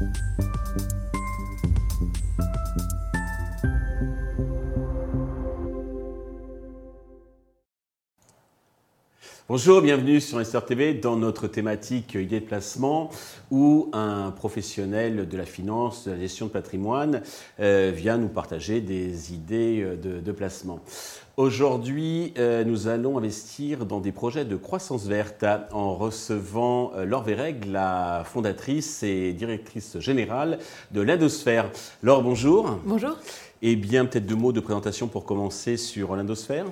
you Bonjour, bienvenue sur Investor TV dans notre thématique idée de placement où un professionnel de la finance, de la gestion de patrimoine euh, vient nous partager des idées euh, de, placement. Aujourd'hui, euh, nous allons investir dans des projets de croissance verte en recevant Laure Véreg, la fondatrice et directrice générale de l'Indosphère. Laure, bonjour. Bonjour. Et bien, peut-être deux mots de présentation pour commencer sur l'Indosphère.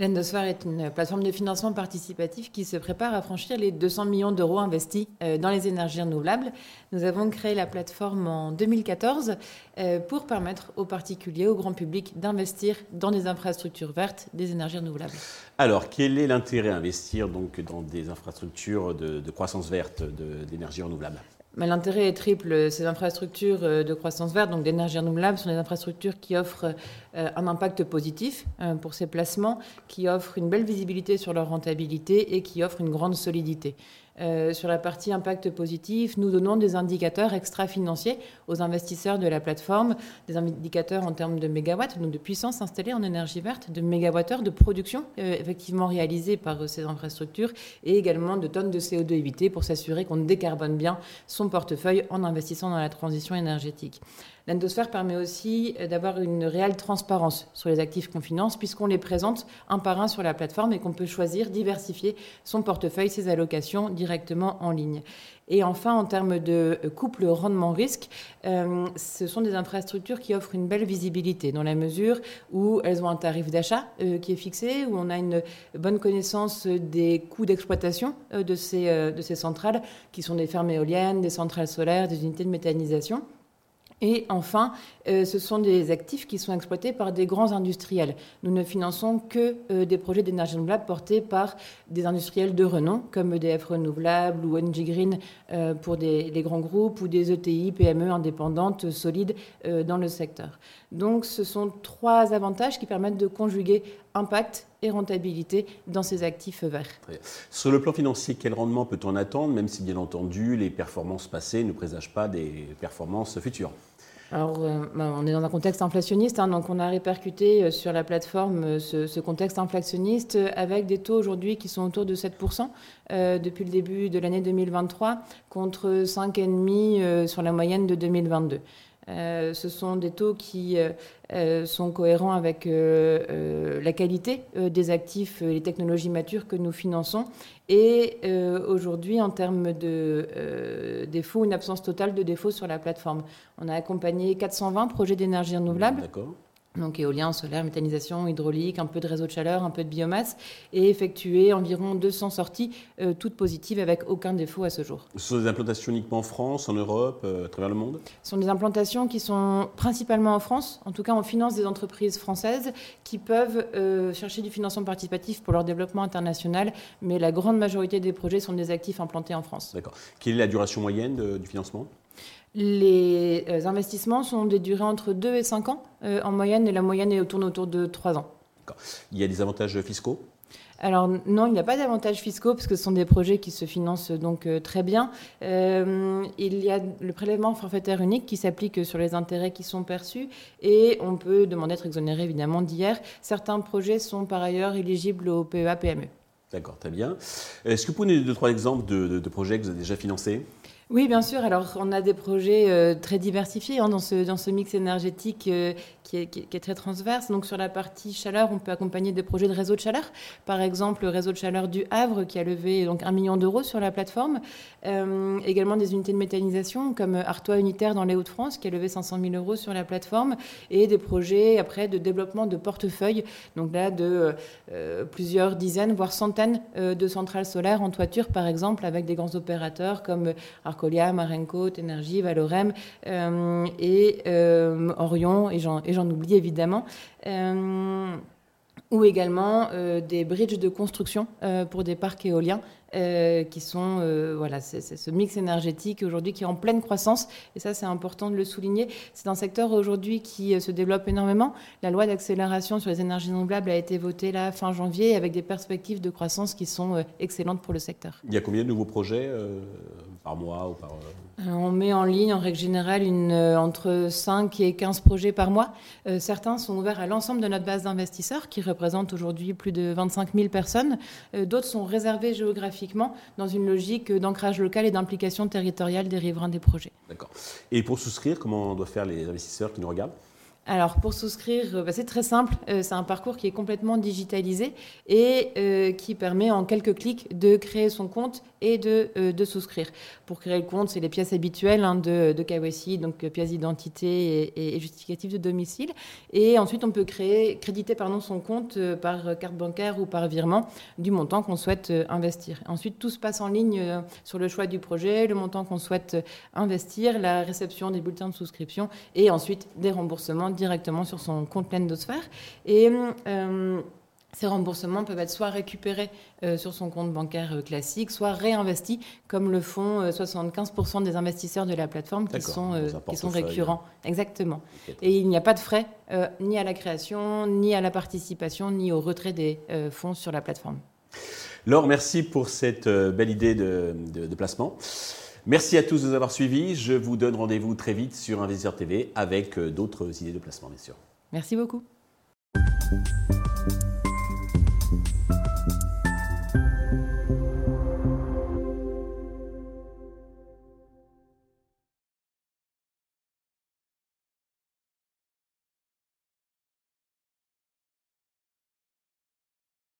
L'Endosphère est une plateforme de financement participatif qui se prépare à franchir les 200 millions d'euros investis euh, dans les énergies renouvelables. Nous avons créé la plateforme en 2014 euh, pour permettre aux particuliers, au grand public, d'investir dans des infrastructures vertes des énergies renouvelables. Alors, quel est l'intérêt à investir donc dans des infrastructures de, de croissance verte d'énergie renouvelable? L'intérêt est triple. Ces infrastructures euh, de croissance verte, donc d'énergie renouvelable, sont des infrastructures qui offrent euh, un impact positif euh, pour ces placements, qui offrent une belle visibilité sur leur rentabilité et qui offrent une grande solidité. Euh, sur la partie impact positif, nous donnons des indicateurs extra-financiers aux investisseurs de la plateforme, des indicateurs en termes de mégawatts, donc de puissance installée en énergie verte, de mégawattheures de production euh, effectivement réalisée par euh, ces infrastructures et également de tonnes de CO2 évitées pour s'assurer qu'on décarbone bien son portefeuille en investissant dans la transition énergétique. L'endosphère permet aussi d'avoir une réelle transparence sur les actifs qu'on finance, puisqu'on les présente un par un sur la plateforme et qu'on peut choisir, diversifier son portefeuille, ses allocations directement en ligne. Et enfin, en termes de euh, couple rendement-risque, euh, ce sont des infrastructures qui offrent une belle visibilité, dans la mesure où elles ont un tarif d'achat qui est fixé, où on a une bonne connaissance des coûts d'exploitation de, de ces centrales, qui sont des fermes éoliennes, des centrales solaires, des unités de méthanisation. Et enfin, euh, ce sont des actifs qui sont exploités par des grands industriels. Nous ne finançons que euh, des projets d'énergie renouvelable portés par des industriels de renom, comme EDF Renouvelable ou NG Green euh, pour des, grands groupes, ou des ETI, PME indépendantes, solides dans le secteur. Donc ce sont trois avantages qui permettent de conjuguer impact et rentabilité dans ces actifs verts. Sur le plan financier, quel rendement peut-on attendre, même si bien entendu les performances passées ne présagent pas des performances futures? Alors, euh, bah, on est dans un contexte inflationniste, hein, donc on a répercuté euh, sur la plateforme euh, ce, contexte inflationniste avec des taux aujourd'hui qui sont autour de 7% depuis le début de l'année 2023 contre 5,5% sur la moyenne de 2022. Euh, ce sont des taux qui euh, euh, sont cohérents avec la qualité des actifs les technologies matures que nous finançons. Et aujourd'hui, en termes de défauts, une absence totale de défauts sur la plateforme. On a accompagné 420 projets d'énergie renouvelable. D'accord donc éolien, solaire, méthanisation, hydraulique, un peu de réseau de chaleur, un peu de biomasse, et effectuer environ 200 sorties, euh, toutes positives, avec aucun défaut à ce jour. Ce sont des implantations uniquement en France, en Europe, euh, à travers le monde? Ce sont des implantations qui sont principalement en France. En tout cas, on finance des entreprises françaises qui peuvent euh, chercher du financement participatif pour leur développement international, mais la grande majorité des projets sont des actifs implantés en France. D'accord. Quelle est la duration moyenne du financement? Les euh, investissements sont des durées entre 2 et 5 ans euh, en moyenne, et la moyenne est autour, autour de 3 ans. Il y a des avantages fiscaux? Alors non, il n'y a pas d'avantages fiscaux parce que ce sont des projets qui se financent donc euh, très bien. il y a le prélèvement forfaitaire unique qui s'applique sur les intérêts qui sont perçus et on peut demander d'être exonéré évidemment d'hier. Certains projets sont par ailleurs éligibles au PEA-PME. D'accord, très bien. Est-ce que vous pouvez nous donner deux, trois exemples de, de projets que vous avez déjà financés? Oui, bien sûr. Alors, on a des projets euh, très diversifiés hein, dans, ce, dans ce mix énergétique euh, qui, est, très transverse. Donc, sur la partie chaleur, on peut accompagner des projets de réseau de chaleur. Par exemple, le réseau de chaleur du Havre qui a levé donc un million d'euros sur la plateforme. Euh, également des unités de méthanisation comme Artois Unitaire dans les Hauts-de-France qui a levé 500 000 euros sur la plateforme. Et des projets après de développement de portefeuille. Donc là, de plusieurs dizaines, voire centaines de centrales solaires en toiture, par exemple, avec des grands opérateurs comme Arco Colia, Marenco, Valorem euh, et euh, Orion, et j'en oublie évidemment. Euh, ou également des bridges de construction pour des parcs éoliens qui sont voilà, c'est ce mix énergétique aujourd'hui qui est en pleine croissance. Et ça, c'est important de le souligner. C'est un secteur aujourd'hui qui se développe énormément. La loi d'accélération sur les énergies renouvelables a été votée là fin janvier avec des perspectives de croissance qui sont excellentes pour le secteur. Il y a combien de nouveaux projets par mois ou par... On met en ligne en règle générale une, entre 5 et 15 projets par mois. certains sont ouverts à l'ensemble de notre base d'investisseurs qui représente aujourd'hui plus de 25 000 personnes. Euh, d'autres sont réservés géographiquement dans une logique d'ancrage local et d'implication territoriale des riverains des projets. D'accord. Et pour souscrire, comment on doit faire les investisseurs qui nous regardent? Alors pour souscrire, euh, bah, c'est très simple. Euh, c'est un parcours qui est complètement digitalisé et qui permet en quelques clics de créer son compte et de, euh, de souscrire. Pour créer le compte, c'est les pièces habituelles hein, de, de KYC, donc euh, pièces d'identité et, et, de domicile. Et ensuite, on peut créer, créditer pardon, son compte euh, par carte bancaire ou par virement du montant qu'on souhaite investir. Ensuite, tout se passe en ligne sur le choix du projet, le montant qu'on souhaite investir, la réception des bulletins de souscription et ensuite des remboursements directement sur son compte plein d'osphère. Et ces remboursements peuvent être soit récupérés euh, sur son compte bancaire euh, classique, soit réinvestis, comme le font 75% euh, des investisseurs de la plateforme qui sont, qui sont récurrents. Exactement. Et il n'y a pas de frais ni à la création, ni à la participation, ni au retrait des fonds sur la plateforme. Laure, merci pour cette belle idée de, de placement. Merci à tous de nous avoir suivis. Je vous donne rendez-vous très vite sur Investisseur TV avec d'autres idées de placement, bien sûr. Merci beaucoup.